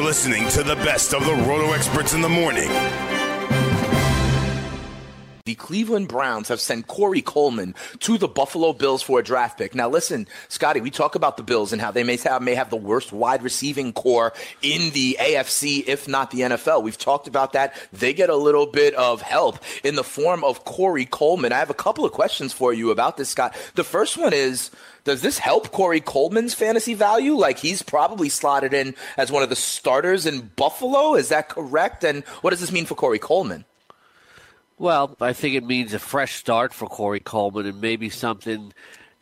You're listening to the best of the Roto Experts in the morning. The Cleveland Browns have sent Corey Coleman to the Buffalo Bills for a draft pick. Now, listen, Scotty, we talk about the Bills and how they may have, may have the worst wide receiving core in the AFC, if not the NFL. We've talked about that. They get a little bit of help in the form of Corey Coleman. I have a couple of questions for you about this, Scott. The first one is does this help Corey Coleman's fantasy value? Like he's probably slotted in as one of the starters in Buffalo. Is that correct? And what does this mean for Corey Coleman? Well, I think it means a fresh start for Corey Coleman and maybe something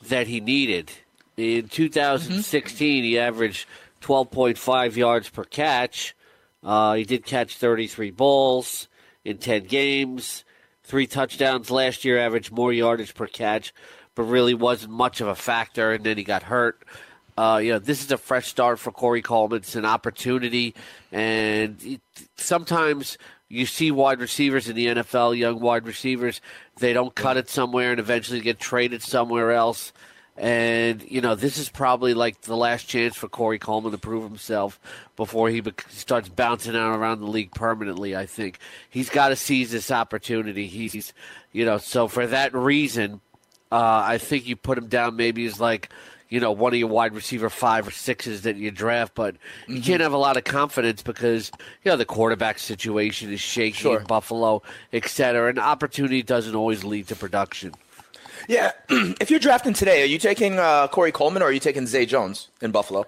that he needed. In 2016, mm-hmm. he averaged 12.5 yards per catch. Uh, he did catch 33 balls in 10 games, three touchdowns last year, averaged more yardage per catch but really wasn't much of a factor. And then he got hurt. Uh, you know, this is a fresh start for Corey Coleman. It's an opportunity, and it, sometimes you see wide receivers in the NFL, young wide receivers, they don't cut it somewhere and eventually get traded somewhere else. And, you know, this is probably like the last chance for Corey Coleman to prove himself before he starts bouncing out around the league permanently, I think. He's got to seize this opportunity. He's, you know, so for that reason, uh, I think you put him down maybe as like, you know, one of your wide receiver five or sixes that you draft, but mm-hmm. you can't have a lot of confidence because, you know, the quarterback situation is shaky sure. in Buffalo, et cetera, and opportunity doesn't always lead to production. Yeah. if you're drafting today, are you taking uh, Corey Coleman or are you taking Zay Jones in Buffalo?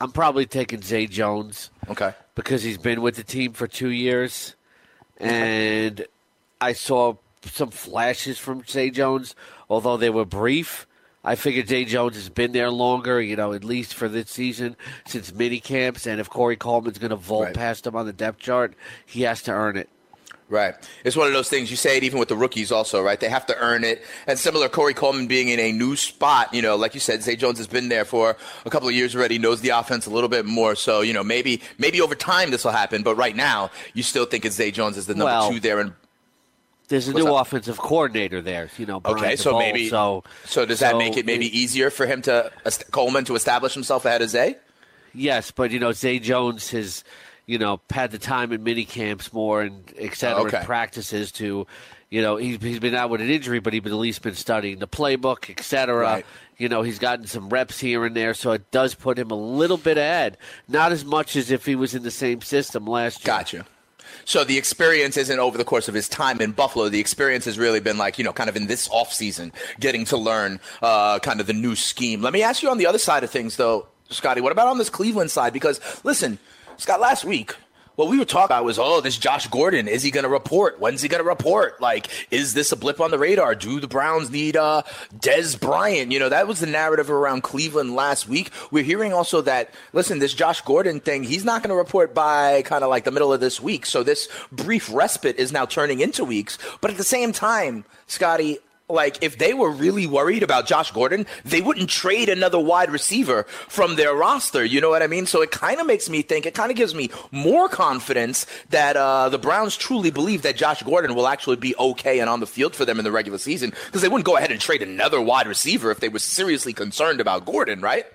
I'm probably taking Zay Jones. Okay. Because he's been with the team for two years. And I saw some flashes from Zay Jones, although they were brief. I figured Zay Jones has been there longer, you know, at least for this season since mini camps. And if Corey Coleman's going to vault right. past him on the depth chart, he has to earn it. Right. It's one of those things you say it even with the rookies also, right? They have to earn it. And similar Corey Coleman being in a new spot, you know, like you said, Zay Jones has been there for a couple of years already, knows the offense a little bit more. So, you know, maybe maybe over time this will happen, but right now you still think it's Zay Jones as the number well, two there and there's a What's new offensive coordinator there, you know. Brian okay, so maybe so. So does that make it maybe it, easier for him to Coleman to establish himself ahead of Zay? Yes, but you know Zay Jones has you know had the time in mini camps more and et cetera okay. practices to you know he's, he's been out with an injury, but he's been at least been studying the playbook, et cetera. Right. You know he's gotten some reps here and there, so it does put him a little bit ahead. Not as much as if he was in the same system last year. Gotcha. So the experience isn't over the course of his time in Buffalo. The experience has really been like, you know, kind of in this offseason, getting to learn uh, kind of the new scheme. Let me ask you on the other side of things, though, Scotty, what about on this Cleveland side? Because, listen, Scott, last week, what we were talking about was, oh, this Josh Gordon, is he going to report? When's he going to report? Like, is this a blip on the radar? Do the Browns need uh, Dez Bryant? You know, that was the narrative around Cleveland last week. We're hearing also that, listen, this Josh Gordon thing, he's not going to report by kind of like the middle of this week. So this brief respite is now turning into weeks. But at the same time, Scotty, like if they were really worried about Josh Gordon, they wouldn't trade another wide receiver from their roster. You know what I mean? So it kind of makes me think. It kind of gives me more confidence that uh, the Browns truly believe that Josh Gordon will actually be okay and on the field for them in the regular season because they wouldn't go ahead and trade another wide receiver if they were seriously concerned about Gordon, right?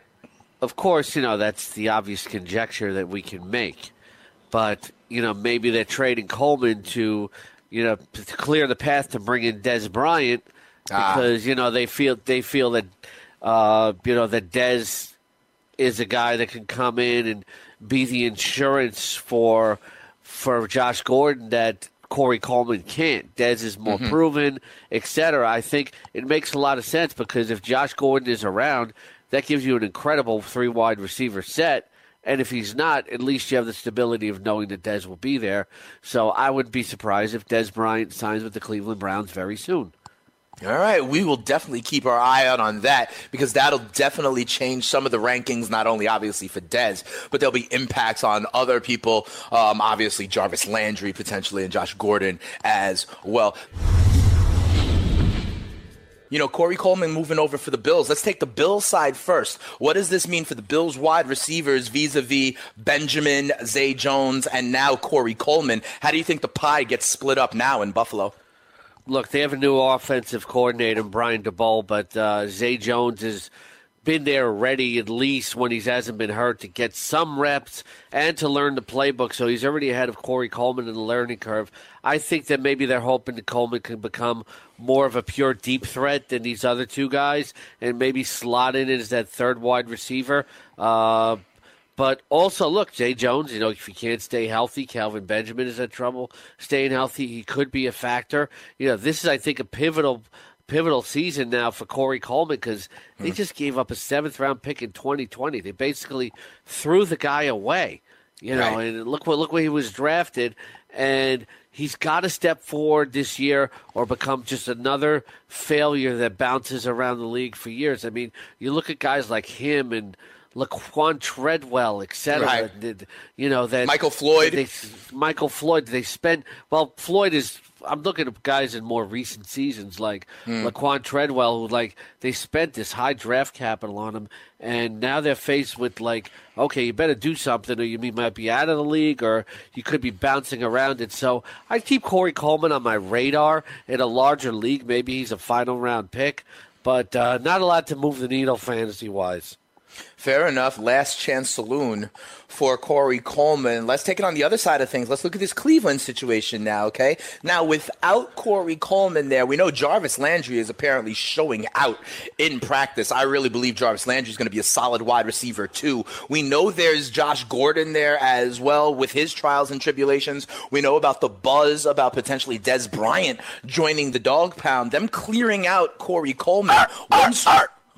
Of course, you know that's the obvious conjecture that we can make, but you know maybe they're trading Coleman to you know to clear the path to bring in Dez Bryant ah. because you know they feel they feel that uh, you know that Dez is a guy that can come in and be the insurance for for Josh Gordon that Corey Coleman can't. Dez is more mm-hmm. proven, etc. I think it makes a lot of sense because if Josh Gordon is around, that gives you an incredible three wide receiver set. And if he's not, at least you have the stability of knowing that Dez will be there. So I would be surprised if Dez Bryant signs with the Cleveland Browns very soon. All right, we will definitely keep our eye out on that because that'll definitely change some of the rankings, not only obviously for Dez, but there'll be impacts on other people. Um, obviously, Jarvis Landry potentially and Josh Gordon as well. You know, Corey Coleman moving over for the Bills. Let's take the Bills side first. What does this mean for the Bills wide receivers vis a vis Benjamin, Zay Jones, and now Corey Coleman? How do you think the pie gets split up now in Buffalo? Look, they have a new offensive coordinator, Brian Daboll, but uh, Zay Jones has been there ready at least when he hasn't been hurt to get some reps and to learn the playbook. So he's already ahead of Corey Coleman in the learning curve. I think that maybe they're hoping that Coleman can become more of a pure deep threat than these other two guys and maybe slot in as that third wide receiver. Uh, but also, look, Zay Jones, you know, if he can't stay healthy, Kelvin Benjamin is in trouble staying healthy. He could be a factor. You know, this is, I think, a pivotal pivotal season now for Corey Coleman because they mm. just gave up a seventh round pick in 2020. They basically threw the guy away. You know, right. and look what look where he was drafted, and he's got to step forward this year or become just another failure that bounces around the league for years. I mean, you look at guys like him and Laquon Treadwell, etc. Right. You know that Michael Floyd. They, Michael Floyd. They spend well. Floyd is. I'm looking at guys in more recent seasons like mm. Laquon Treadwell, who like they spent this high draft capital on him, and now they're faced with like, okay, you better do something, or you might be out of the league, or you could be bouncing around it. So I keep Corey Coleman on my radar in a larger league. Maybe he's a final round pick, but uh, not a lot to move the needle fantasy wise. Fair enough. Last chance saloon for Corey Coleman. Let's take it on the other side of things. Let's look at this Cleveland situation now, okay? Now, without Corey Coleman there, we know Jarvis Landry is apparently showing out in practice. I really believe Jarvis Landry is going to be a solid wide receiver, too. We know there's Josh Gordon there as well with his trials and tribulations. We know about the buzz about potentially Dez Bryant joining the dog pound, them clearing out Corey Coleman. Once.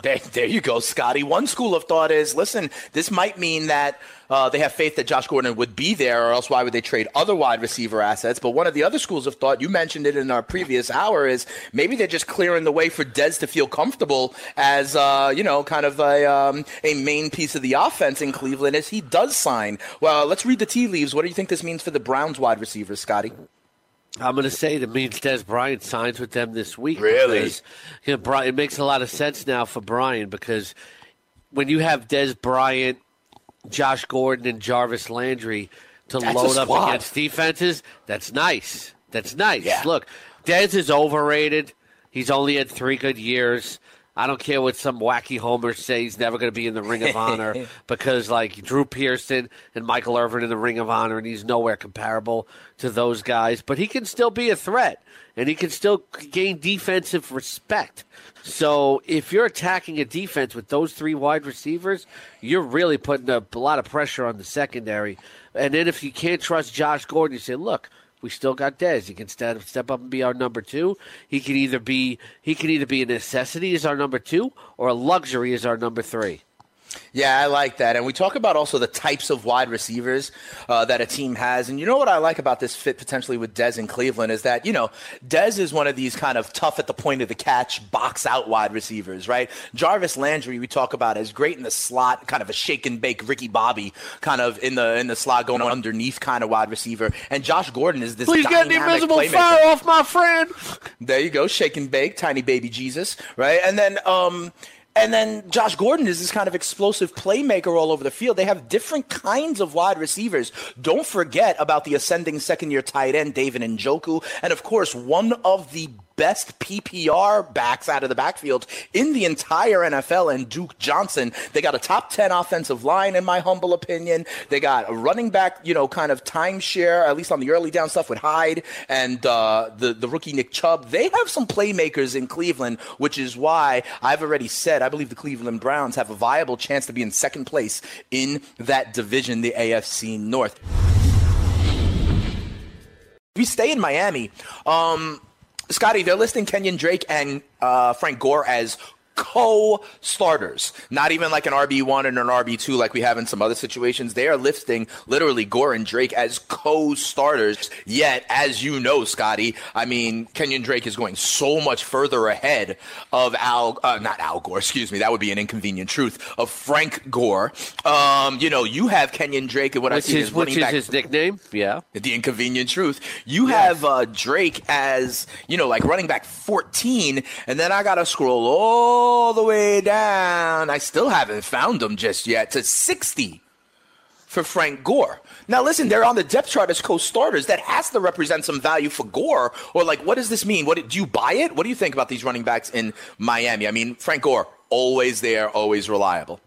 There, there you go, Scotty. One school of thought is listen, this might mean that uh, they have faith that Josh Gordon would be there, or else why would they trade other wide receiver assets? But one of the other schools of thought, you mentioned it in our previous hour, is maybe they're just clearing the way for Dez to feel comfortable as, uh, you know, kind of a, um, a main piece of the offense in Cleveland as he does sign. Well, let's read the tea leaves. What do you think this means for the Browns wide receivers, Scotty? I'm going to say it means Dez Bryant signs with them this week. Really? Because, you know, Brian, it makes a lot of sense now for Brian because when you have Dez Bryant, Josh Gordon, and Jarvis Landry to that's load up against defenses, that's nice. That's nice. Yeah. Look, Dez is overrated. He's only had three good years. I don't care what some wacky homer say. He's never going to be in the Ring of Honor because, like Drew Pearson and Michael Irvin in the Ring of Honor, and he's nowhere comparable to those guys. But he can still be a threat, and he can still gain defensive respect. So if you're attacking a defense with those three wide receivers, you're really putting a, a lot of pressure on the secondary. And then if you can't trust Josh Gordon, you say, look – we still got Dez. He can step step up and be our number two. He can either be he can either be a necessity as our number two or a luxury as our number three. Yeah, I like that. And we talk about also the types of wide receivers uh, that a team has. And you know what I like about this fit potentially with Dez in Cleveland is that, you know, Dez is one of these kind of tough at the point of the catch, box out wide receivers, right? Jarvis Landry, we talk about as great in the slot, kind of a shake and bake Ricky Bobby kind of in the in the slot going underneath kind of wide receiver. And Josh Gordon is this Please get the invisible playmaker. fire off my friend. There you go, shake and bake, tiny baby Jesus, right? And then um and then Josh Gordon is this kind of explosive playmaker all over the field. They have different kinds of wide receivers. Don't forget about the ascending second year tight end, David Njoku. And of course, one of the best PPR backs out of the backfield in the entire NFL and Duke Johnson. They got a top 10 offensive line, in my humble opinion. They got a running back, you know, kind of timeshare, at least on the early down stuff with Hyde and uh, the, the rookie Nick Chubb. They have some playmakers in Cleveland, which is why I've already said I believe the Cleveland Browns have a viable chance to be in second place in that division, the AFC North. we stay in Miami, um, Scotty, they're listing Kenyan Drake and uh, Frank Gore as co-starters, not even like an RB1 and an RB2 like we have in some other situations. They are listing literally Gore and Drake as co-starters. Yet, as you know, Scotty, I mean, Kenyan Drake is going so much further ahead of Al, uh, not Al Gore, excuse me, that would be an inconvenient truth, of Frank Gore. Um, you know, you have Kenyan Drake and what which I see is, is which is his nickname. Yeah. the inconvenient truth. You have uh, Drake as, you know, like running back 14, and then I got to scroll all the way down. I still haven't found them just yet to 60 for Frank Gore. Now, listen, they're on the depth chart as co-starters. That has to represent some value for Gore. Or like, what does this mean? What do you buy it? What do you think about these running backs in Miami? I mean, Frank Gore always there, always reliable.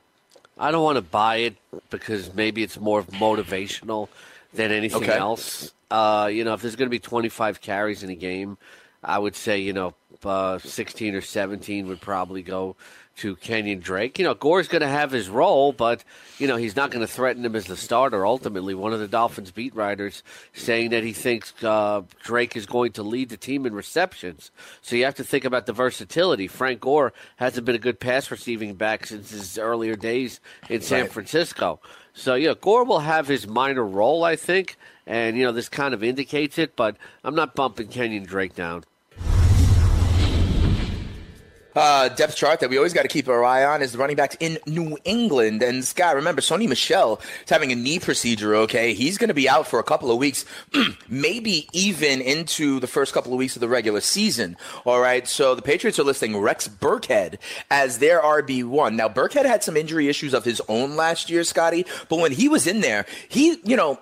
I don't want to buy it because maybe it's more motivational than anything Okay. else. Uh, you know, if there's going to be 25 carries in a game, I would say, you know, uh, 16 or 17 would probably go to Kenyan Drake. You know, Gore's going to have his role, but, you know, he's not going to threaten him as the starter ultimately. One of the Dolphins beat writers saying that he thinks uh, Drake is going to lead the team in receptions. So you have to think about the versatility. Frank Gore hasn't been a good pass receiving back since his earlier days in San Right. Francisco. So, yeah, Gore will have his minor role, I think. And, you know, this kind of indicates it, but I'm not bumping Kenyan Drake down. Uh, depth chart that we always got to keep our eye on is the running backs in New England. And Scott, remember, Sony Michel is having a knee procedure, okay? He's going to be out for a couple of weeks, maybe even into the first couple of weeks of the regular season, all right? So the Patriots are listing Rex Burkhead as their RB1. Now, Burkhead had some injury issues of his own last year, Scotty, but when he was in there, he, you know,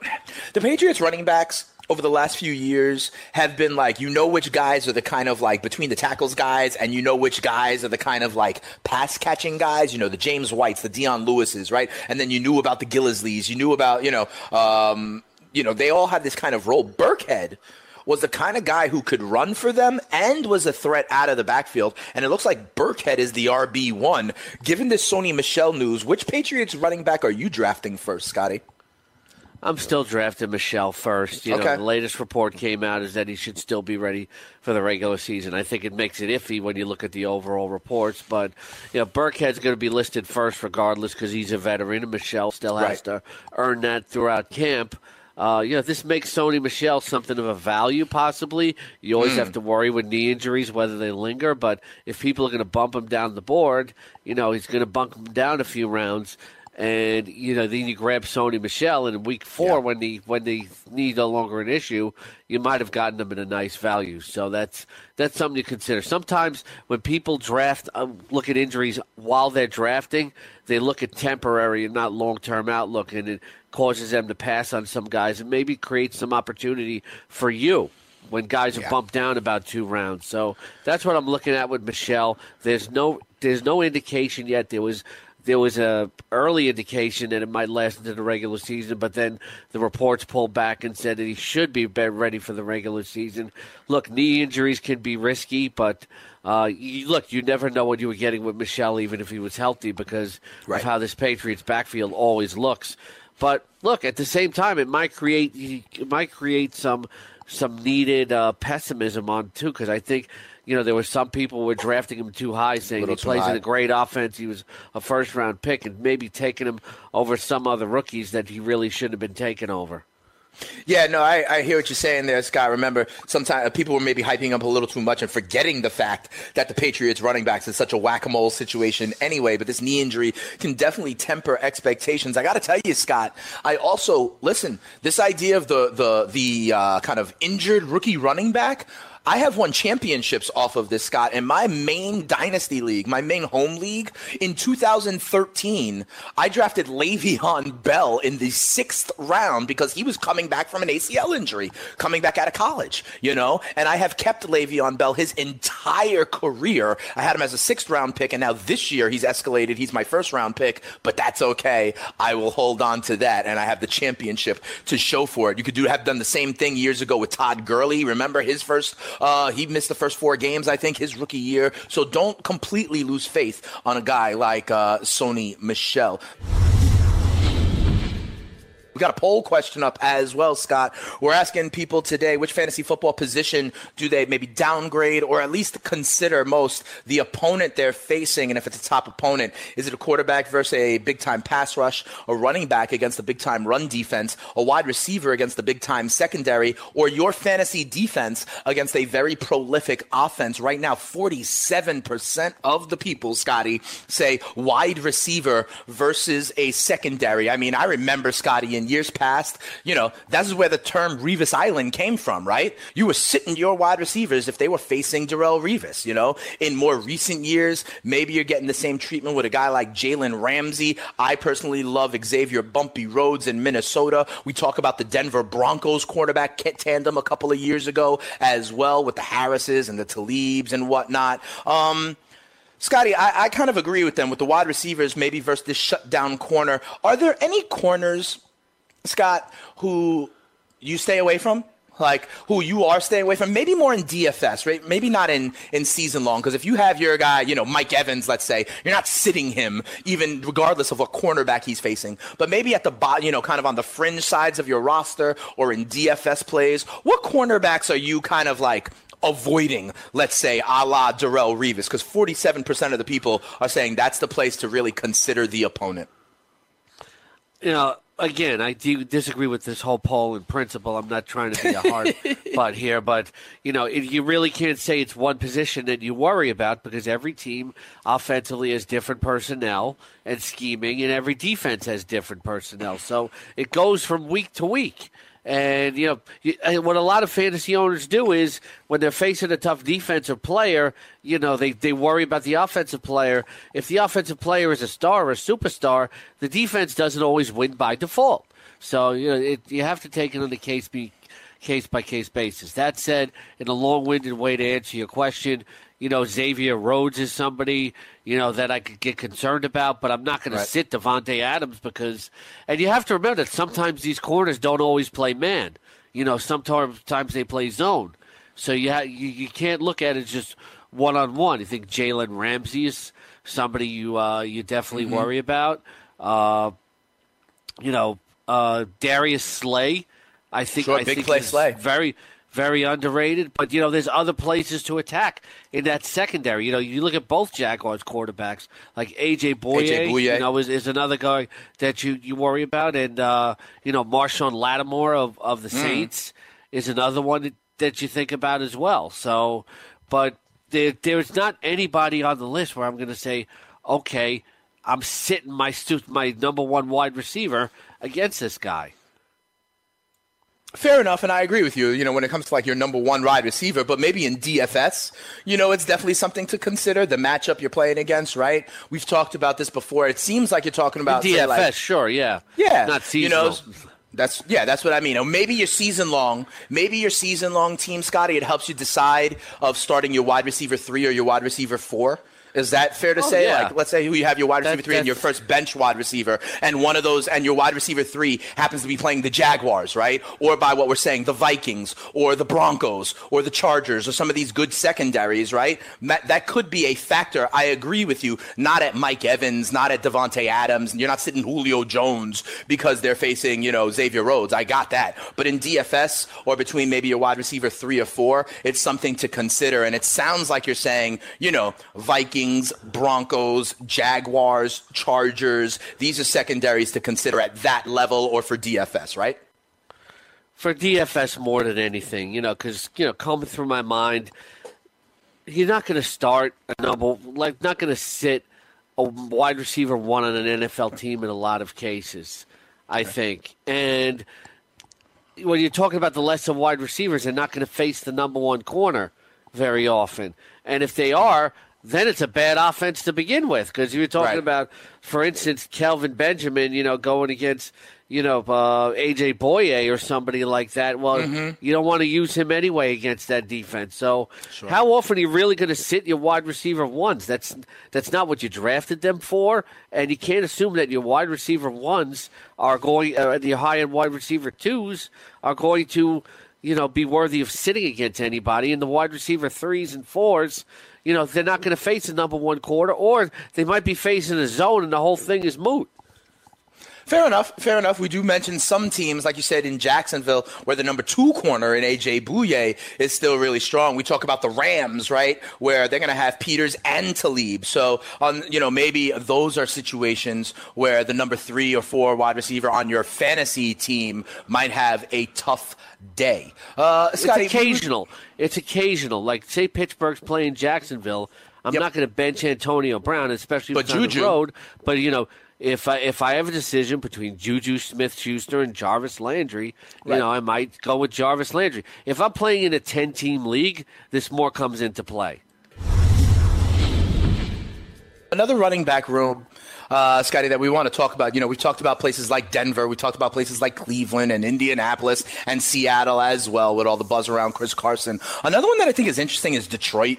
the Patriots running backs over the last few years have been like you know which guys are the kind of like between the tackles guys and you know which guys are the kind of like pass catching guys you know the james whites the dion lewises right and then you knew about the Gillislees you knew about you know um, you know they all had this kind of role burkhead was the kind of guy who could run for them and was a threat out of the backfield. And it looks like Burkhead is the RB1. Given this Sony Michel news, which Patriots running back are you drafting first, Scotty? I'm still drafting Michel first. You know, the latest report came out is that he should still be ready for the regular season. I think it makes it iffy when you look at the overall reports, but you know, Burkhead's going to be listed first regardless because he's a veteran, and Michel still has Right. to earn that throughout camp. Uh, you know, this makes Sony Michel something of a value, possibly. You always have to worry with knee injuries whether they linger, but if people are going to bump him down the board, you know, he's going to bump him down a few rounds and you know then you grab Sony Michel, and in week four Yeah. when the when the knee no longer an issue, you might have gotten them at a nice value. So that's that's something to consider. Sometimes when people draft, uh, look at injuries while they're drafting, they look at temporary and not long term outlook, and it causes them to pass on some guys, and maybe create some opportunity for you when guys are Yeah. bumped down about two rounds. So that's what I'm looking at with Michel. There's no there's no indication yet. There was there was a early indication that it might last into the regular season, but then the reports pulled back and said that he should be ready for the regular season. Look, knee injuries can be risky, but uh, you, look, you never know what you were getting with Michel, even if he was healthy, because Right. of how this Patriots backfield always looks. But look, at the same time, it might create it might create some some needed uh, pessimism on too, because I think you know there were some people were drafting him too high, saying he plays in a great offense. He was a first round pick, and maybe taking him over some other rookies that he really shouldn't have been taken over. Yeah, no, I, I hear what you're saying there, Scott. Remember, sometimes people were maybe hyping up a little too much and forgetting the fact that the Patriots running backs is such a whack-a-mole situation anyway. But this knee injury can definitely temper expectations. I got to tell you, Scott. I also listen. This idea of the the the uh, kind of injured rookie running back. I have won championships off of this, Scott. In my main dynasty league, my main home league, in 2013, I drafted Le'Veon Bell in the sixth round because he was coming back from an ACL injury, coming back out of college, you know? And I have kept Le'Veon Bell his entire career. I had him as a sixth round pick, and now this year he's escalated. He's my first round pick, but that's okay. I will hold on to that, and I have the championship to show for it. You could do have done the same thing years ago with Todd Gurley. Remember his first uh, he missed the first four games, I think, his rookie year. So don't completely lose faith on a guy like uh, Sony Michel. We've got a poll question up as well, Scott. We're asking people today which fantasy football position do they maybe downgrade or at least consider most the opponent they're facing, and if it's a top opponent, is it a quarterback versus a big time pass rush, a running back against a big time run defense, a wide receiver against the big time secondary, or your fantasy defense against a very prolific offense? Right now, 47% of the people, Scotty, say wide receiver versus a secondary. I mean, I remember, Scotty, in years past, you know, that's where the term Revis Island came from, right? You were sitting your wide receivers if they were facing Darrelle Revis, you know? In more recent years, maybe you're getting the same treatment with a guy like Jalen Ramsey. I personally love Xavier Bumpy Rhodes in Minnesota. We talk about the Denver Broncos quarterback tandem a couple of years ago as well with the Harrises and the Talibs and whatnot. Um, Scotty, I, I, kind of agree with them with the wide receivers, maybe versus this shutdown corner. Are there any corners, Scott, who you stay away from? Like who you are staying away from, maybe more in DFS, right? Maybe not in, in season long. Because if you have your guy, you know, Mike Evans, let's say, you're not sitting him, even regardless of what cornerback he's facing. But maybe at the bottom, you know, kind of on the fringe sides of your roster or in DFS plays, what cornerbacks are you kind of like avoiding, let's say, a la Darrelle Revis? Because 47% of the people are saying that's the place to really consider the opponent. You know, again, I do disagree with this whole poll in principle. I'm not trying to be a hard butt here, but you know, you really can't say it's one position that you worry about because every team offensively has different personnel and scheming, and every defense has different personnel. So it goes from week to week. And you know what a lot of fantasy owners do is when they're facing a tough defensive player, you know they, they worry about the offensive player. If the offensive player is a star or a superstar, the defense doesn't always win by default. So you know it, you have to take it on the case be case by case basis. That said, in a long winded way to answer your question, you know, Xavier Rhodes is somebody, you know, that I could get concerned about, but I'm not going right. to sit Davante Adams because, and you have to remember that sometimes these corners don't always play man. You know, sometimes they play zone. So you, ha- you, you can't look at it just one on one. You think Jalen Ramsey is somebody you uh, you definitely mm-hmm. worry about. Uh, you know, uh, Darius Slay. I think sure, I big think play Slay. Very very underrated. But you know, there's other places to attack in that secondary. You know, you look at both Jaguars quarterbacks, like AJ Bouye, AJ Bouye. you know, is, is another guy that you, you worry about, and uh, you know, Marshon Lattimore of of the mm. Saints is another one that, that you think about as well. So, but there, there's not anybody on the list where I'm going to say, okay, I'm sitting my my number one wide receiver against this guy. Fair enough, and I agree with you. You know, when it comes to like your number one wide receiver, but maybe in DFS, you know, it's definitely something to consider. The matchup you're playing against, right? We've talked about this before. It seems like you're talking about DFS, say, like, sure, yeah, yeah, not seasonal. You know, that's yeah, that's what I mean. Or maybe your season long, maybe your season long team, Scotty. It helps you decide of starting your wide receiver three or your wide receiver four. Is that fair to oh, say? Yeah. Like, let's say you have your wide receiver that, three and your first bench wide receiver, and one of those, and your wide receiver three happens to be playing the Jaguars, right? Or by what we're saying, the Vikings, or the Broncos, or the Chargers, or some of these good secondaries, right? That could be a factor. I agree with you. Not at Mike Evans, not at Davante Adams. You're not sitting Julio Jones because they're facing, you know, Xavier Rhodes. I got that. But in DFS or between maybe your wide receiver three or four, it's something to consider. And it sounds like you're saying, you know, Vikings Vikings, Broncos, Jaguars, Chargers. These are secondaries to consider at that level or for DFS, right? For DFS more than anything, you know, because, you know, coming through my mind, you're not going to start a number, like, not going to sit a wide receiver one on an NFL team in a lot of cases, I think. And when you're talking about the lesser wide receivers, they're not going to face the number one corner very often. And if they are, then it's a bad offense to begin with because you were talking right. about, for instance, Kelvin Benjamin, you know, going against, you know, uh, AJ Bouye or somebody like that. Well, mm-hmm. you don't want to use him anyway against that defense. So, sure. how often are you really going to sit your wide receiver ones? That's that's not what you drafted them for, and you can't assume that your wide receiver ones are going, uh, the high end wide receiver twos are going to, you know, be worthy of sitting against anybody, and the wide receiver threes and fours you know, they're not going to face a number one quarter, or they might be facing a zone and the whole thing is moot. Fair enough. Fair enough. We do mention some teams, like you said, in Jacksonville, where the number two corner in AJ Bouye is still really strong. We talk about the Rams, right, where they're going to have Peters and Talib. So, on you know, maybe those are situations where the number three or four wide receiver on your fantasy team might have a tough day. Uh, Scotty, it's occasional. It's occasional. Like say Pittsburgh's playing Jacksonville. I'm Yep. not going to bench Antonio Brown, especially if But it's on the road. But you know, if I if I have a decision between Juju Smith-Schuster and Jarvis Landry, you Right. know, I might go with Jarvis Landry. If I'm playing in a 10-team league, this more comes into play. another running back room, uh, Scotty, that we want to talk about. You know, we've talked about places like Denver. We talked about places like Cleveland and Indianapolis and Seattle as well, with all the buzz around Chris Carson. Another one that I think is interesting is Detroit.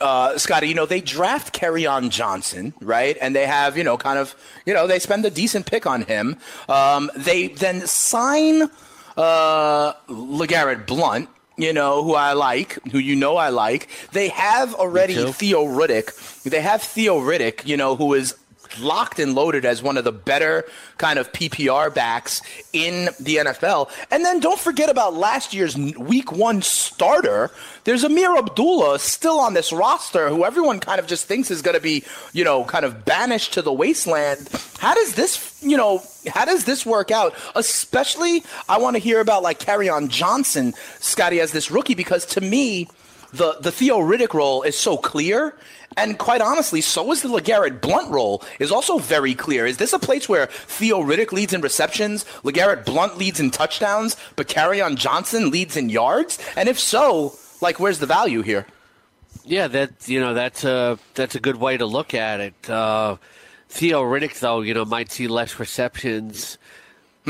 Uh, Scotty, you know, they draft Kerryon Johnson, right? And they have, you know, kind of, you know, they spend a decent pick on him. Um, they then sign uh, LeGarrette Blunt, you know, who I like, who you know I like. They have already. Theo Riddick. They have Theo Riddick, you know, who is locked and loaded as one of the better kind of PPR backs in the NFL. And then don't forget about last year's week one starter. There's Ameer Abdullah still on this roster who everyone kind of just thinks is going to be, you know, kind of banished to the wasteland. How does this, you know, how does this work out? Especially, I want to hear about like Kerryon Johnson, Scotty, as this rookie, because to me, the, the Theo Riddick role is so clear. And quite honestly, so is the LeGarrette Blunt role is also very clear. Is this a place where Theo Riddick leads in receptions, LeGarrette Blunt leads in touchdowns, but on Johnson leads in yards? And if so, like, where's the value here? Yeah, that you know that's a that's a good way to look at it. Uh, Theo Riddick, though, you know, might see less receptions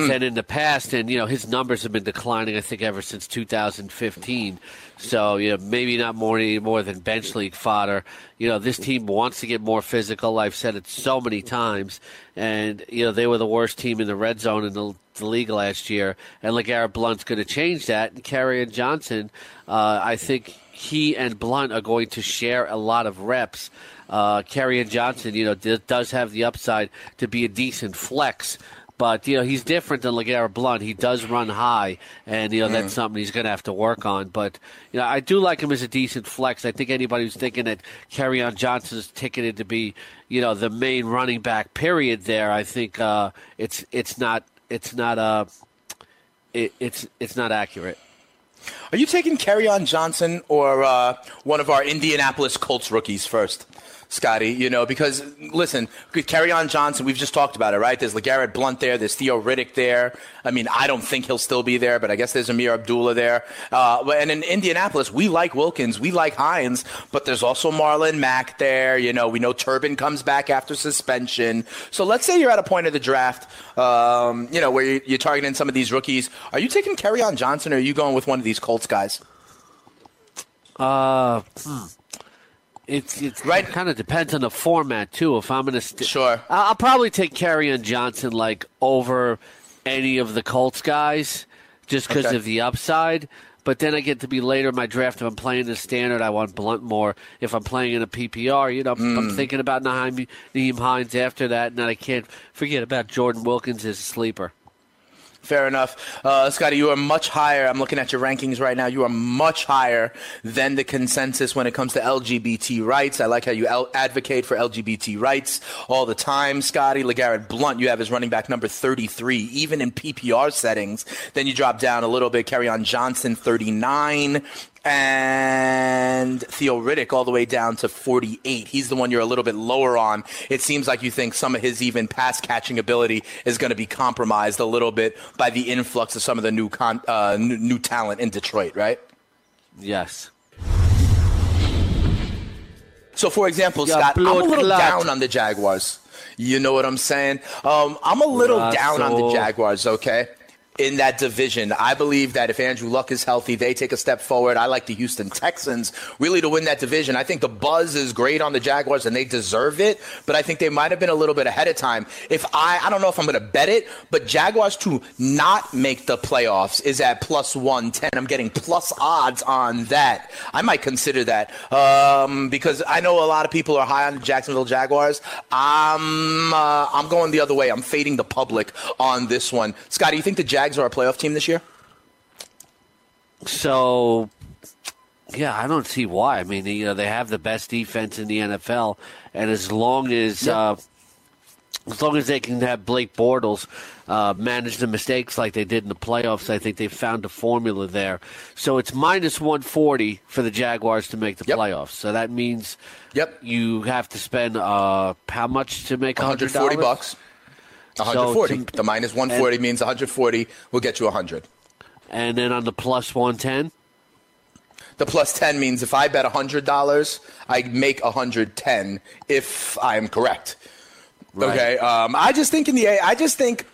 than in the past, and you know his numbers have been declining. I think ever since 2015. So you know maybe not more any more than bench league fodder. You know this team wants to get more physical. I've said it so many times, and you know they were the worst team in the red zone in the, the league last year. And LeGarrette Blunt's going to change that. And Kerryon Johnson, uh, I think he and Blunt are going to share a lot of reps. Uh, Kerryon Johnson, you know, d- does have the upside to be a decent flex. But you know he's different than Legarrette Blunt. He does run high, and you know that's something he's going to have to work on. But you know I do like him as a decent flex. I think anybody who's thinking that Kerryon Johnson is ticketed to be you know the main running back period there, I think uh, it's it's not it's not uh, it, it's it's not accurate. Are you taking on Johnson or uh, one of our Indianapolis Colts rookies first? Scotty, you know, because listen, Kerryon Johnson, we've just talked about it, right? There's LeGarrette Blunt there, there's Theo Riddick there. I mean, I don't think he'll still be there, but I guess there's Ameer Abdullah there. Uh, and in Indianapolis, we like Wilkins, we like Hines, but there's also Marlon Mack there. You know, we know Turbin comes back after suspension. So let's say you're at a point of the draft, um, you know, where you're, targeting some of these rookies. Are you taking Kerryon Johnson or are you going with one of these Colts guys? Uh, hmm. It's it's Right. It kind of depends on the format too. If I'm gonna, st- Sure. I'll probably take Kerryon Johnson like over any of the Colts guys, just because Okay. of the upside. But then I get to be later in my draft. If I'm playing the standard, I want Blunt more. If I'm playing in a PPR, you know, I'm, Hmm. I'm thinking about Nyheim, Nyheim Hines after that, and then I can't forget about Jordan Wilkins as a sleeper. Fair enough. Uh, Scotty, you are much higher. I'm looking at your rankings right now. You are much higher than the consensus when it comes to LGBT rights. I like how you el- advocate for LGBT rights all the time. Scotty, LeGarrette Blunt, you have as running back number 33, even in PPR settings. Then you drop down a little bit. Kerryon Johnson, 39. And Theo Riddick all the way down to 48. He's the one you're a little bit lower on. It seems like you think some of his even pass catching ability is going to be compromised a little bit by the influx of some of the new con- uh, new, new talent in Detroit, right? Yes. So, for example, Yeah, Scott, I'm a little down on the Jaguars. You know what I'm saying? Um, I'm a little down on the Jaguars, okay? In that division. I believe that if Andrew Luck is healthy, they take a step forward. I like the Houston Texans really to win that division. I think the buzz is great on the Jaguars and they deserve it, but I think they might have been a little bit ahead of time. If I, I don't know if I'm going to bet it, but Jaguars to not make the playoffs is at plus 110. I'm getting plus odds on that. I might consider that um, because I know a lot of people are high on the Jacksonville Jaguars. I'm, uh, I'm going the other way. I'm fading the public on this one. Scott, do you think the Jags are a playoff team this year? So, yeah, I don't see why. I mean, you know, they have the best defense in the NFL, and as long as uh, as long as they can have Blake Bortles uh, manage the mistakes like they did in the playoffs, I think they've found a formula there. So it's minus 140 for the Jaguars to make the Yep. playoffs. So that means Yep. you have to spend uh, how much to make $100? 140 bucks. 140. to- the minus 140 means 140 will get you 100. And then on the plus 110? The plus 10 means if I bet $100, I make 110 if I'm correct. Right. Okay. Um, I just think in the A, I just think.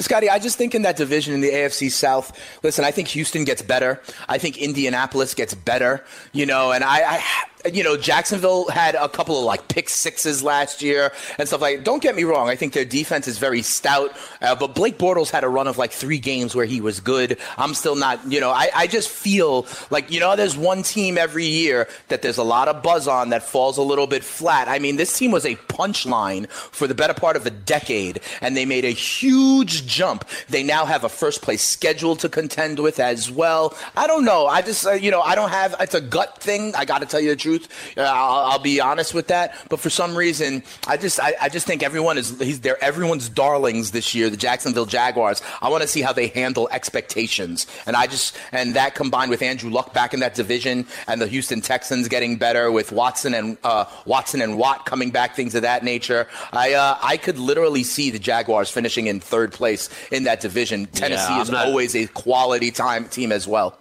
Scotty, I just think in that division in the AFC South, listen, I think Houston gets better. I think Indianapolis gets better, you know, and I, I you know, Jacksonville had a couple of like pick sixes last year and stuff like. Don't get me wrong, I think their defense is very stout, uh, but Blake Bortles had a run of like three games where he was good. I'm still not, you know, I, I just feel like you know, there's one team every year that there's a lot of buzz on that falls a little bit flat. I mean, this team was a punchline for the better part of a decade, and they made a huge jump. They now have a first place schedule to contend with as well. I don't know. I just, uh, you know, I don't have. It's a gut thing. I got to tell you the truth. Uh, I'll, I'll be honest with that. But for some reason, I just, I, I just think everyone is. He's there. Everyone's darlings this year. The Jacksonville Jaguars. I want to see how they handle expectations, and I just, and that combined with Andrew Luck back in that division, and the Houston Texans getting better with Watson and uh, Watson and Watt coming back, things of that nature. I, uh, I could literally see the Jaguars finishing in third place in that division. Tennessee I'm is not- always a quality time team as well.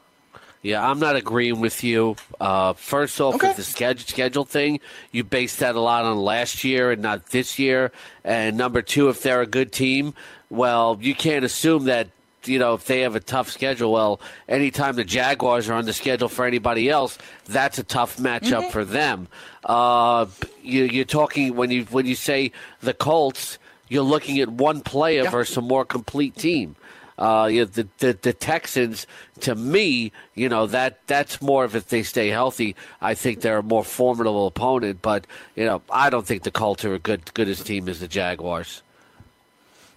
Yeah, I'm not agreeing with you. Uh, first off, Okay. with the schedule, schedule thing, you base that a lot on last year and not this year. And number two, if they're a good team, well, you can't assume that, you know, if they have a tough schedule, well, anytime the Jaguars are on the schedule for anybody else, that's a tough matchup for them. Uh, you, you're talking, when you, when you say the Colts, you're looking at one player Yeah. versus a more complete team. Uh, you know, the, the the Texans, to me, you know that that's more of if they stay healthy. I think they're a more formidable opponent, but you know I don't think the Colts are a good good as team as the Jaguars.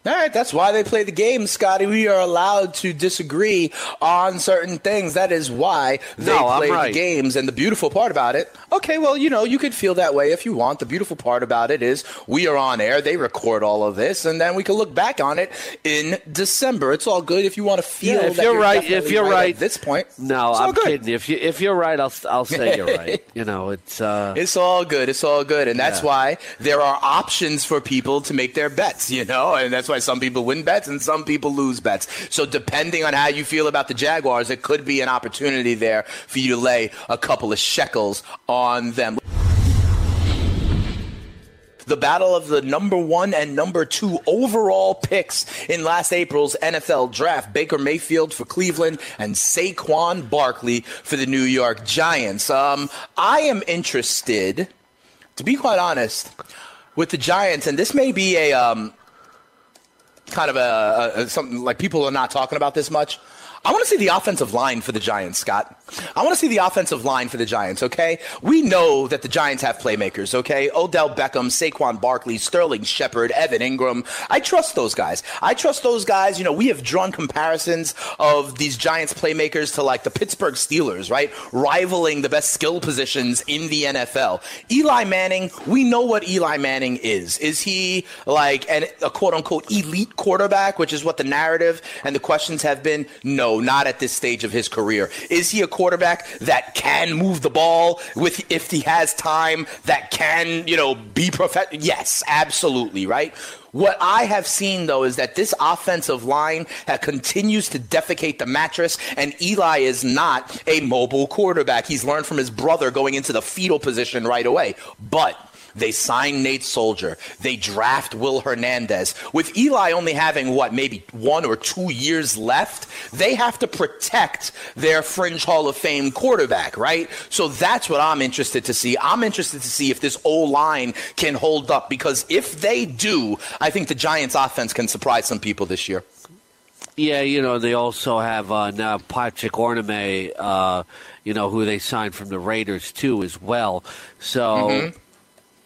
All right, that's why they play the game, Scotty. We are allowed to disagree on certain things. That is why they No, play right. the games. And the beautiful part about it, okay, well, you know, you could feel that way if you want. The beautiful part about it is we are on air. They record all of this, and then we can look back on it in December. It's all good if you want to feel. Yeah, if that you're right- if you're right- at this point. No, I'm good. kidding. If you if you're right, I'll I'll say you're right. You know, it's uh, It's all good. It's all good. And that's Yeah. why there are options for people to make their bets, you know? And that's why some people win bets and some people lose bets. So depending on how you feel about the Jaguars, it could be an opportunity there for you to lay a couple of shekels on them. The battle of the number one and number two overall picks in last April's NFL draft. Baker Mayfield for Cleveland and Saquon Barkley for the New York Giants. Um, I am interested, to be quite honest, with the Giants, and this may be a um, kind of a, a, something like people are not talking about this much. I want to see the offensive line for the Giants, Scott. I want to see the offensive line for the Giants, okay? We know that the Giants have playmakers, okay? Odell Beckham, Saquon Barkley, Sterling Shepard, Evan Engram. I trust those guys. I trust those guys. You know, we have drawn comparisons of these Giants playmakers to like the Pittsburgh Steelers, right? Rivaling the best skill positions in the NFL. Eli Manning, we know what Eli Manning is. Is he like an, a quote unquote elite quarterback, which is what the narrative and the questions have been? No, not at this stage of his career. Is he a quarterback that can move the ball with if he has time, that can, you know, be prof- Yes, absolutely, right? What I have seen though is that this offensive line continues to defecate the mattress, and Eli is not a mobile quarterback. He's learned from his brother going into the fetal position right away. But They sign Nate Solder. They draft Will Hernandez. With Eli only having what, maybe one or two years left, they have to protect their fringe Hall of Fame quarterback, right? So that's what I'm interested to see. I'm interested to see if this O line can hold up because if they do, I think the Giants offense can surprise some people this year. Yeah, you know, they also have uh, now Patrick Omameh, uh, you know, who they signed from the Raiders, too, as well. So. Mm-hmm.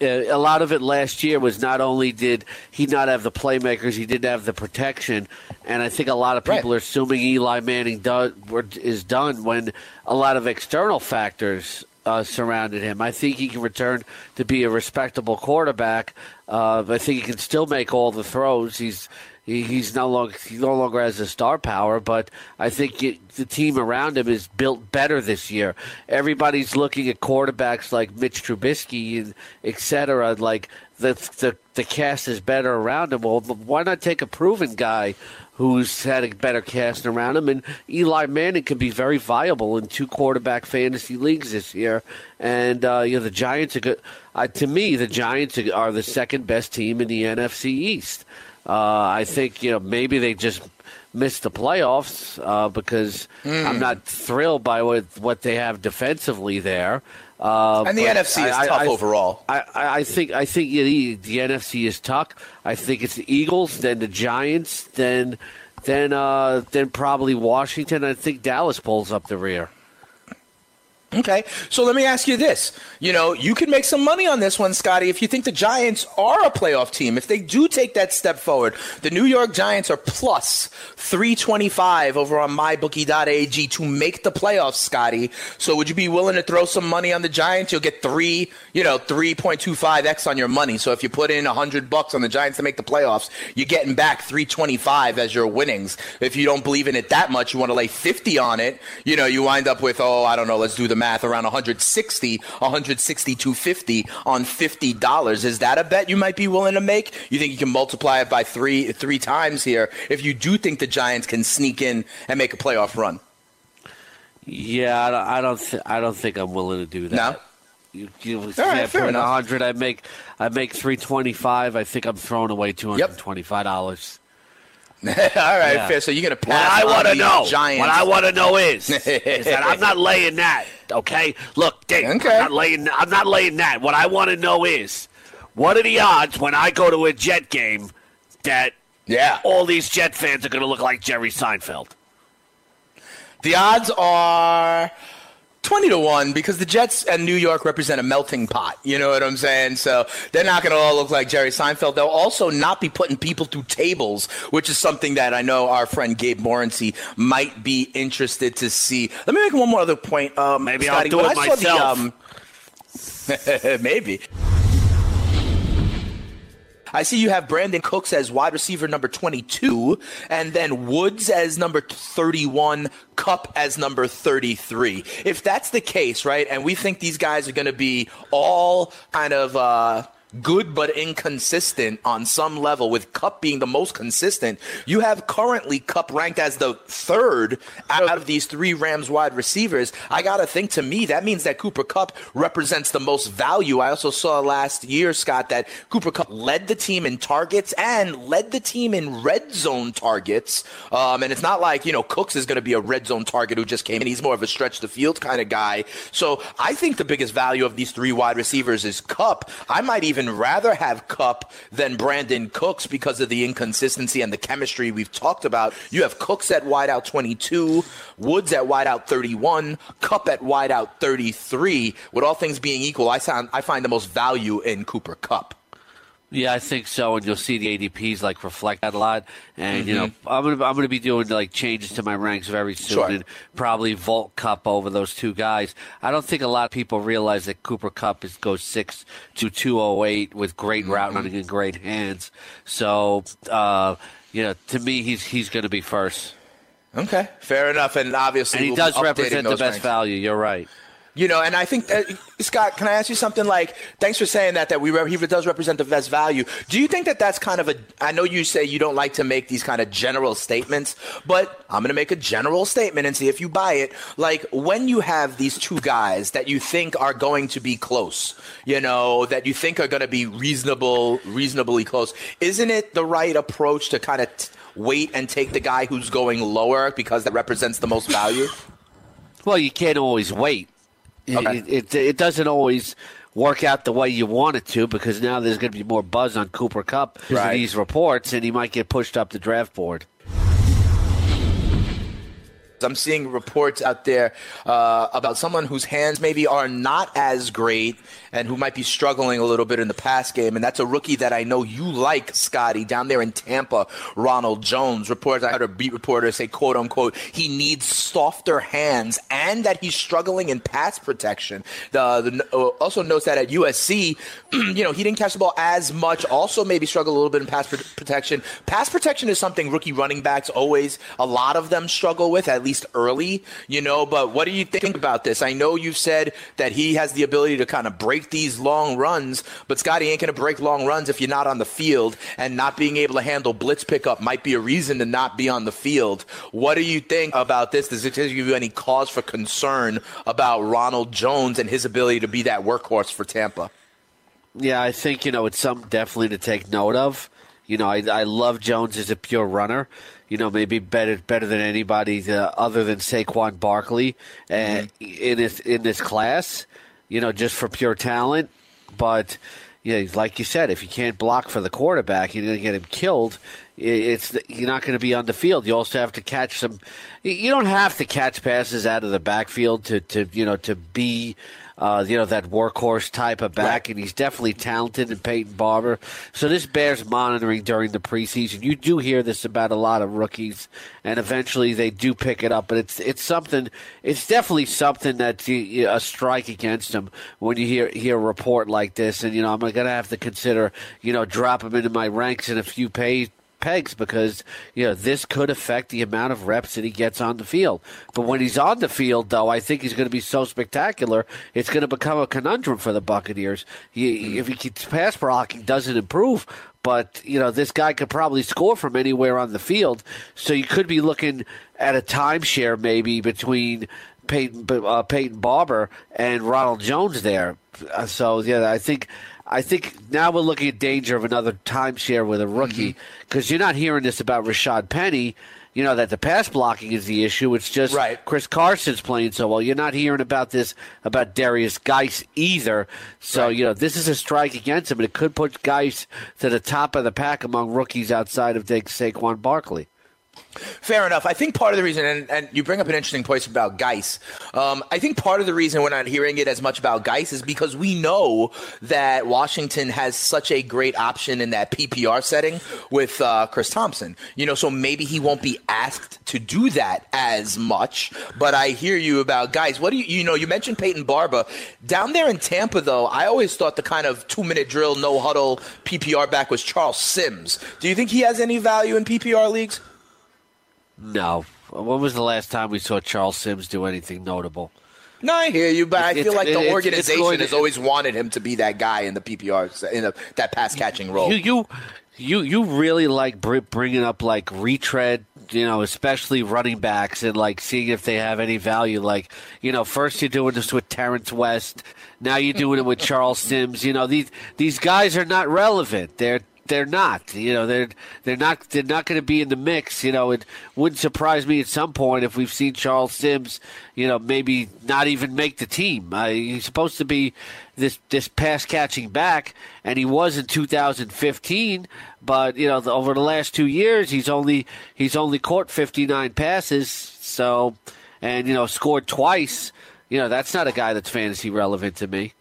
A lot of it last year was not only did he not have the playmakers, he didn't have the protection, and I think a lot of people right. are assuming Eli Manning do, is done when a lot of external factors uh, surrounded him. I think he can return to be a respectable quarterback. Uh, I think he can still make all the throws. He's he, he's no longer he no longer has the star power, but I think it, the team around him is built better this year. Everybody's looking at quarterbacks like Mitch Trubisky and et cetera. Like the the the cast is better around him. Well, why not take a proven guy who's had a better cast around him. And Eli Manning can be very viable in two quarterback fantasy leagues this year. And uh, you know the Giants are good. Uh, to me, the Giants are the second best team in the NFC East. Uh, I think you know maybe they just missed the playoffs uh, because mm. I'm not thrilled by what what they have defensively there. Uh, and the NFC is I, tough I, overall. I, I, think I think the, the NFC is tough. I think it's the Eagles, then the Giants, then then uh, then probably Washington. I think Dallas pulls up the rear. Okay, so let me ask you this. You know, you can make some money on this one, Scotty, if you think the Giants are a playoff team. If they do take that step forward, the New York Giants are plus 325 over on mybookie.ag to make the playoffs, Scotty. So would you be willing to throw some money on the Giants? You'll get three, you know, 3.25x on your money. So if you put in 100 bucks on the Giants to make the playoffs, you're getting back 325 as your winnings. If you don't believe in it that much, you want to lay 50 on it, you know, you wind up with, oh, I don't know, let's do the math around 160, 160 250 on $50. Is that a bet you might be willing to make? You think you can multiply it by three three times here if you do think the Giants can sneak in and make a playoff run? Yeah, I don't. Th- I don't think I'm willing to do that. No. You, you All right, fair enough. 100. I make I make 325. I think I'm throwing away 225 dollars. All right, yeah. fair. So you're gonna pass. What I want to know, Giants. what I want to know is, is that I'm not laying that. Okay, look, Dave, okay. I'm not laying. I'm not laying that. What I want to know is, what are the odds when I go to a Jet game that yeah all these Jet fans are going to look like Jerry Seinfeld? The odds are 20 to 1 because the Jets and New York represent a melting pot. You know what I'm saying? So they're not going to all look like Jerry Seinfeld. They'll also not be putting people through tables, which is something that I know our friend Gabe Morency might be interested to see. Let me make one more other point. Um, Maybe Scotty, I'll do it myself. The, um, maybe. I see you have Brandin Cooks as wide receiver number 22, and then Woods as number 31, Kupp as number 33. If that's the case, right, and we think these guys are going to be all kind of. Uh, good but inconsistent on some level, with Kupp being the most consistent. You have currently Kupp ranked as the third out of these three Rams wide receivers. I got to think to me, that means that Cooper Kupp represents the most value. I also saw last year, Scott, that Cooper Kupp led the team in targets and led the team in red zone targets. Um, and it's not like, you know, Cooks is going to be a red zone target who just came in. He's more of a stretch the field kind of guy. So I think the biggest value of these three wide receivers is Kupp. I might even even rather have Kupp than Brandin Cooks because of the inconsistency and the chemistry we've talked about. You have Cooks at wideout 22, Woods at wideout 31, Kupp at wideout 33. With all things being equal, I, sound, I find the most value in Cooper Kupp. Yeah, I think so, and you'll see the ADPs like reflect that a lot. And mm-hmm. you know, mm-hmm. I'm gonna I'm gonna be doing like changes to my ranks very soon, sure. and probably Vault Kupp over those two guys. I don't think a lot of people realize that Cooper Kupp is goes six to two oh eight with great mm-hmm. route running and great hands. So, uh, you know, to me, he's he's going to be first. Okay, fair enough, and obviously and he we'll does represent the best ranks. value. You're right. You know, and I think Scott, can I ask you something? Like, thanks for saying that. That we he does represent the best value. Do you think that that's kind of a? I know you say you don't like to make these kind of general statements, but I'm going to make a general statement and see if you buy it. Like when you have these two guys that you think are going to be close, you know, that you think are going to be reasonable, reasonably close, isn't it the right approach to kind of t- wait and take the guy who's going lower because that represents the most value? Well, you can't always wait. Okay. It, it, it doesn't always work out the way you want it to because now there's going to be more buzz on Cooper Kupp Right. of these reports, and he might get pushed up the draft board. I'm seeing reports out there uh, about someone whose hands maybe are not as great and who might be struggling a little bit in the pass game. And that's a rookie that I know you like, Scotty, down there in Tampa, Ronald Jones. Reports I heard a beat reporter say, quote unquote, he needs softer hands and that he's struggling in pass protection. The, the uh, also notes that at USC, you know, he didn't catch the ball as much. Also, maybe struggle a little bit in pass pr- protection. Pass protection is something rookie running backs always, a lot of them struggle with, at least early, you know. But what do you think about this? I know you've said that he has the ability to kind of break these long runs, but Scotty ain't going to break long runs if you're not on the field, and not being able to handle blitz pickup might be a reason to not be on the field. What do you think about this? Does it give you any cause for concern about Ronald Jones and his ability to be that workhorse for Tampa? Yeah, I think you know it's something definitely to take note of. You know, I, I love Jones as a pure runner. You know, maybe better better than anybody uh, other than Saquon Barkley uh, in this in this class. You know, just for pure talent. But yeah, like you said, if you can't block for the quarterback, you're going to get him killed. It's you're not going to be on the field. You also have to catch some. You don't have to catch passes out of the backfield to, to you know to be uh, you know, that workhorse type of back, and he's definitely talented in Peyton Barber. So this bears monitoring during the preseason. You do hear this about a lot of rookies, and eventually they do pick it up. But it's it's something. It's definitely something that's a strike against him when you hear hear a report like this. And you know, I'm going to have to consider you know drop him into my ranks in a few pay, pegs because you know this could affect the amount of reps that he gets on the field. But when he's on the field, though, I think he's going to be so spectacular. It's going to become a conundrum for the Buccaneers. He, if he keeps pass blocking doesn't improve. But you know this guy could probably score from anywhere on the field, so you could be looking at a timeshare maybe between Peyton, uh, Peyton Barber and Ronald Jones there. Uh, So yeah, I think I think now we're looking at danger of another timeshare with a mm-hmm. rookie because you're not hearing this about Rashad Penny. You know that the pass blocking is the issue. It's just Right. Chris Carson's playing so well. You're not hearing about this about Derrius Guice either. So you know this is a strike against him, and it could put Guice to the top of the pack among rookies outside of Saquon Barkley. Fair enough. I think part of the reason, and, and you bring up an interesting point about Guice. Um, I think part of the reason we're not hearing it as much about Guice is because we know that Washington has such a great option in that PPR setting with uh, Chris Thompson. You know, so maybe he won't be asked to do that as much. But I hear you about Guice. What do you, you know, you mentioned Peyton Barber. Down there in Tampa, though, I always thought the kind of two minute drill, no huddle PPR back was Charles Sims. Do you think he has any value in PPR leagues? No. When was the last time we saw Charles Sims do anything notable? No, I hear you, but I feel like the it's- it's organization has always wanted him to be that guy in the PPR, in a, that pass catching role. You you you you really like bringing up like retread, you know, especially running backs and like seeing if they have any value. Like you know, first you're doing this with Terrence West, now you're doing it with Charles Sims. You know, these these guys are not relevant. They're they're not. You know, they're they're not they're not going to be in the mix. You know, it wouldn't surprise me at some point if we've seen Charles Sims, you know, maybe not even make the team. Uh, he's supposed to be this this pass catching back, and he was in 2015. But you know, the, over the last two years, he's only he's only caught 59 passes. So, and you know, scored twice. You know, that's not a guy that's fantasy relevant to me.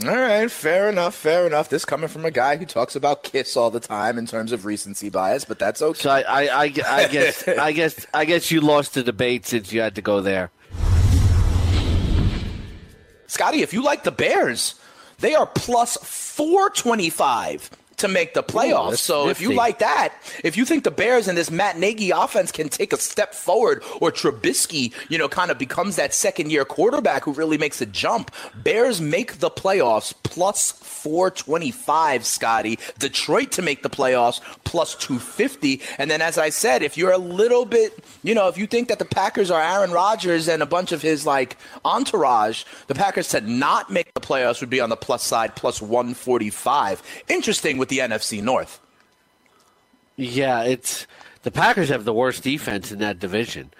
All right, fair enough, fair enough. This coming from a guy who talks about Kiss all the time in terms of recency bias, but that's okay. So I, I, I, I guess I guess I guess you lost the debate since you had to go there. Scotty, if you like the Bears, they are plus 425 to make the playoffs. that's so if you like that, if you think the Bears and this Matt Nagy offense can take a step forward, or Trubisky, you know, kind of becomes that second year quarterback who really makes a jump, Bears make the playoffs plus 425, Scotty. Detroit to make the playoffs plus 250. And then, as I said, if you're a little bit, you know, if you think that the Packers are Aaron Rodgers and a bunch of his like entourage, the Packers to not make the playoffs would be on the plus side, plus 145. Interesting with the NFC North. Yeah, it's the Packers have the worst defense in that division.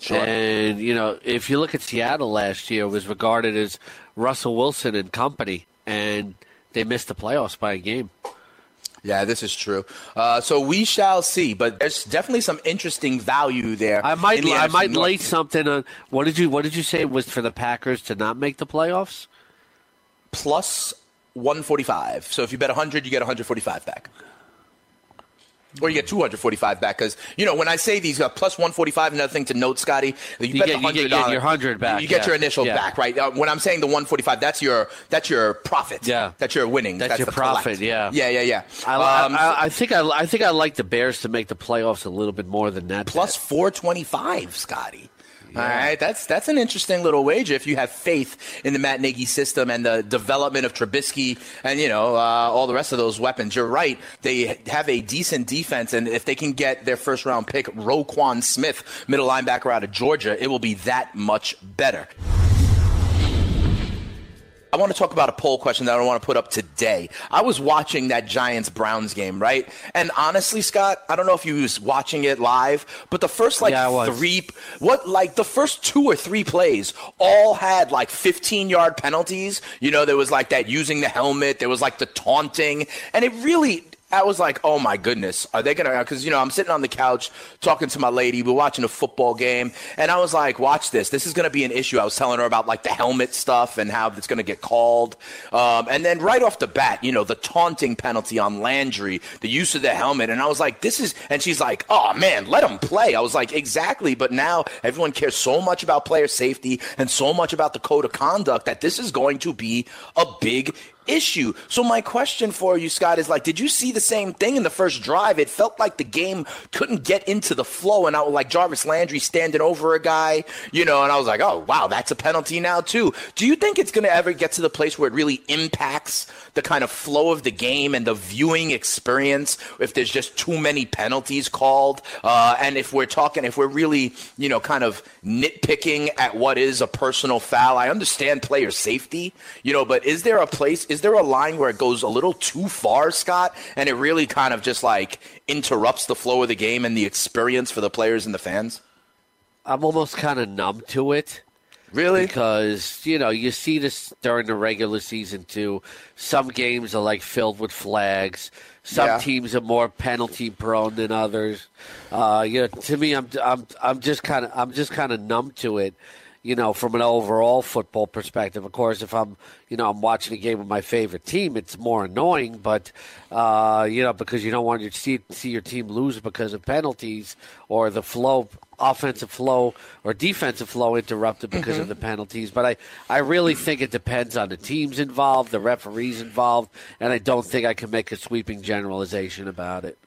Sure. And you know, if you look at Seattle last year, it was regarded as Russell Wilson and company, and they missed the playoffs by a game. Yeah, this is true. Uh, so we shall see, but there's definitely some interesting value there. I might, the I might lay something on. What did you, what did you say was for the Packers to not make the playoffs? plus 145. So if you bet 100, you get 145 back. Or you get 245 back because you know when I say these uh, plus 145. Another thing to note, Scotty, you, You bet get- you get your 100 back, You get yeah. your initial Yeah. back, right? Uh, when I'm saying the 145, that's your that's your profit. Yeah. that's your winning. That's your the collect. profit, yeah. yeah, yeah, yeah. I, Um, I, I think I, I think I like the Bears to make the playoffs a little bit more than that. plus 425, Scotty. All right, that's that's an interesting little wager if you have faith in the Matt Nagy system and the development of Trubisky and you know uh, all the rest of those weapons. You're right; they have a decent defense, and if they can get their first round pick Roquan Smith, middle linebacker out of Georgia, it will be that much better. I want to talk about a poll question that I want to put up today. I was watching that Giants Browns game, right? And honestly, Scott, I don't know if you was watching it live, but the first like Yeah, three, what like the first two or three plays all had like 15 yard penalties. You know, there was like that using the helmet, there was like the taunting, and it really. I was like, oh my goodness, are they gonna? Because you know, I'm sitting on the couch talking to my lady. We're watching a football game, and I was like, watch this. This is gonna be an issue. I was telling her about like the helmet stuff and how it's gonna get called. Um, and then right off the bat, you know, the taunting penalty on Landry, the use of the helmet, and I was like, this is. And she's like, oh man, let him play. I was like, exactly. But now everyone cares so much about player safety and so much about the code of conduct that this is going to be a big issue. So my question for you, Scott, is like, did you see the same thing in the first drive? It felt like the game couldn't get into the flow, and I was like Jarvis Landry standing over a guy, you know, and I was like, oh wow, that's a penalty now too. Do you think it's going to ever get to the place where it really impacts the kind of flow of the game and the viewing experience if there's just too many penalties called? Uh, and if we're talking, if we're really, you know, kind of nitpicking at what is a personal foul, I understand player safety, you know, but is there a place, is there a line where it goes a little too far, Scott, and it really kind of just like interrupts the flow of the game and the experience for the players and the fans? I'm almost kind of numb to it. Really? because you know you see this during the regular season too. Some games are like filled with flags. Some Yeah. teams are more penalty prone than others. Uh, you know, to me, I'm I'm I'm just kind of I'm just kind of numb to it. You know, from an overall football perspective. Of course, if I'm you know I'm watching a game with my favorite team, it's more annoying. But uh, you know, because you don't want to see see your team lose because of penalties or the flow offensive flow or defensive flow interrupted because of the penalties. But I, I really think it depends on the teams involved, the referees involved, and I don't think I can make a sweeping generalization about it.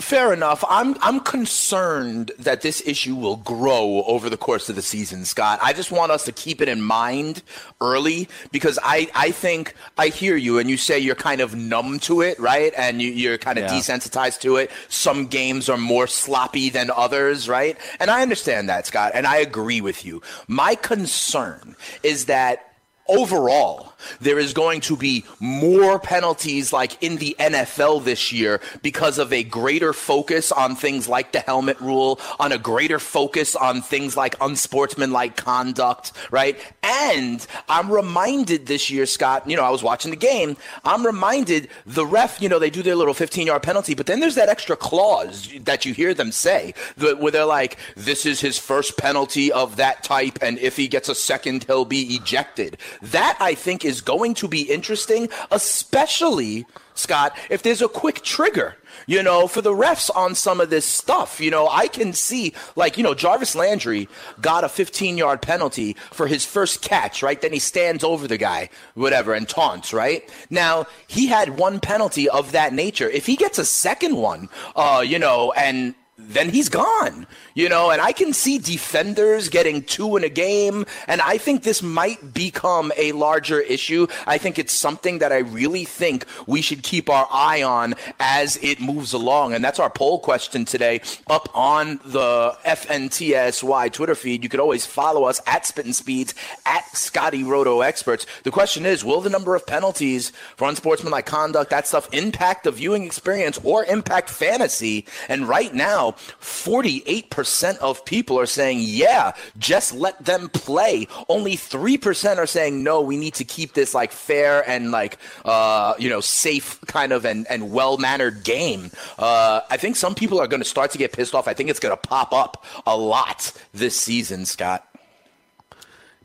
Fair enough. I'm I'm concerned that this issue will grow over the course of the season, Scott. I just want us to keep it in mind early because I, I think I hear you and you say you're kind of numb to it, right? And you, you're kind of Yeah. desensitized to it. Some games are more sloppy than others, right? And I understand that, Scott, and I agree with you. My concern is that overall, there is going to be more penalties like in the NFL this year because of a greater focus on things like the helmet rule, on a greater focus on things like unsportsmanlike conduct, right? And I'm reminded this year, Scott, you know, I was watching the game. I'm reminded the ref, you know, they do their little 15 yard penalty, but then there's that extra clause that you hear them say where they're like, this is his first penalty of that type, and if he gets a second, he'll be ejected. That, I think, is going to be interesting, especially. Scott, if there's a quick trigger, you know, for the refs on some of this stuff. You know, I can see, like, you know, Jarvis Landry got a 15 yard penalty for his first catch, right? Then he stands over the guy, whatever, and taunts, right? Now, he had one penalty of that nature. If he gets a second one, uh, you know, and then he's gone, you know, and I can see defenders getting two in a game, and I think this might become a larger issue. I think it's something that I really think we should keep our eye on as it moves along, and that's our poll question today up on the FNTSY Twitter feed. You could always follow us at Spittin' Speeds, at Scotty Roto Experts. The question is, will the number of penalties for unsportsmanlike conduct, that stuff, impact the viewing experience or impact fantasy? And right now, 48% of people are saying, yeah, just let them play. Only 3% are saying, no, we need to keep this like fair and like, uh, you know, safe kind of and, and well mannered game. Uh, I think some people are going to start to get pissed off. I think it's going to pop up a lot this season, Scott.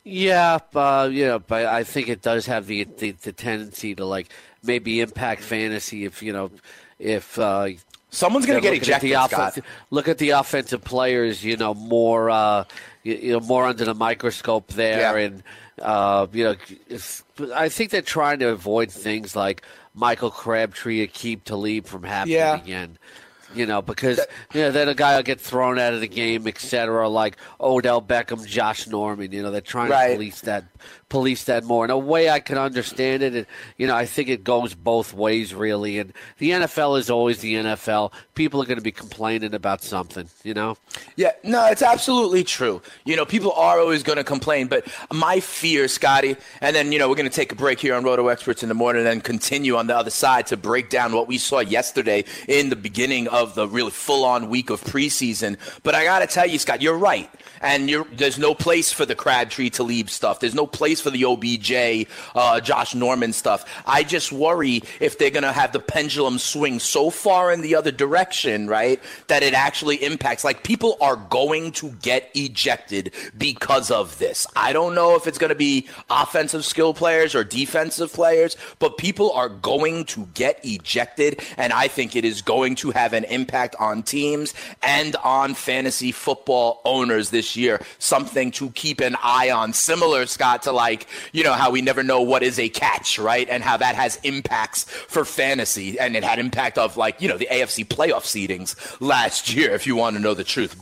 Yeah, uh, yeah, but I think it does have the, the, the tendency to like maybe impact fantasy if you know if uh, Someone's going to get ejected. At. Look at the offensive players. You know more. Uh, you, you, know more under the microscope there, Yeah. and uh, you know, I think they're trying to avoid things like Michael Crabtree, Aqib Talib from happening Yeah. again. You know, because you know, then a guy will get thrown out of the game, etc. Like Odell Beckham, Josh Norman. You know, they're trying Right. to police that, police that more. In a way, I can understand it. And, you know, I think it goes both ways, really. And the NFL is always the NFL. People are going to be complaining about something. You know. Yeah, no, it's absolutely true. You know, people are always going to complain, but my fear, Scotty, and then, you know, we're going to take a break here on Roto Experts in the morning and then continue on the other side to break down what we saw yesterday in the beginning of the really full on week of preseason. But I got to tell you, Scott, you're right. And you're, there's no place for the Crabtree Talib stuff. There's no place for the OBJ, uh, Josh Norman stuff. I just worry if they're going to have the pendulum swing so far in the other direction, right, that it actually impacts. Like, people are going to get ejected because of this. I don't know if it's going to be offensive skill players or defensive players, but people are going to get ejected. And I think it is going to have an impact on teams and on fantasy football owners this year. Something to keep an eye on. Similar, Scott, to like, you know, how we never know what is a catch, right? And how that has impacts for fantasy. And it had impact of like, you know, the AFC playoff seedings last year, if you want to know the truth.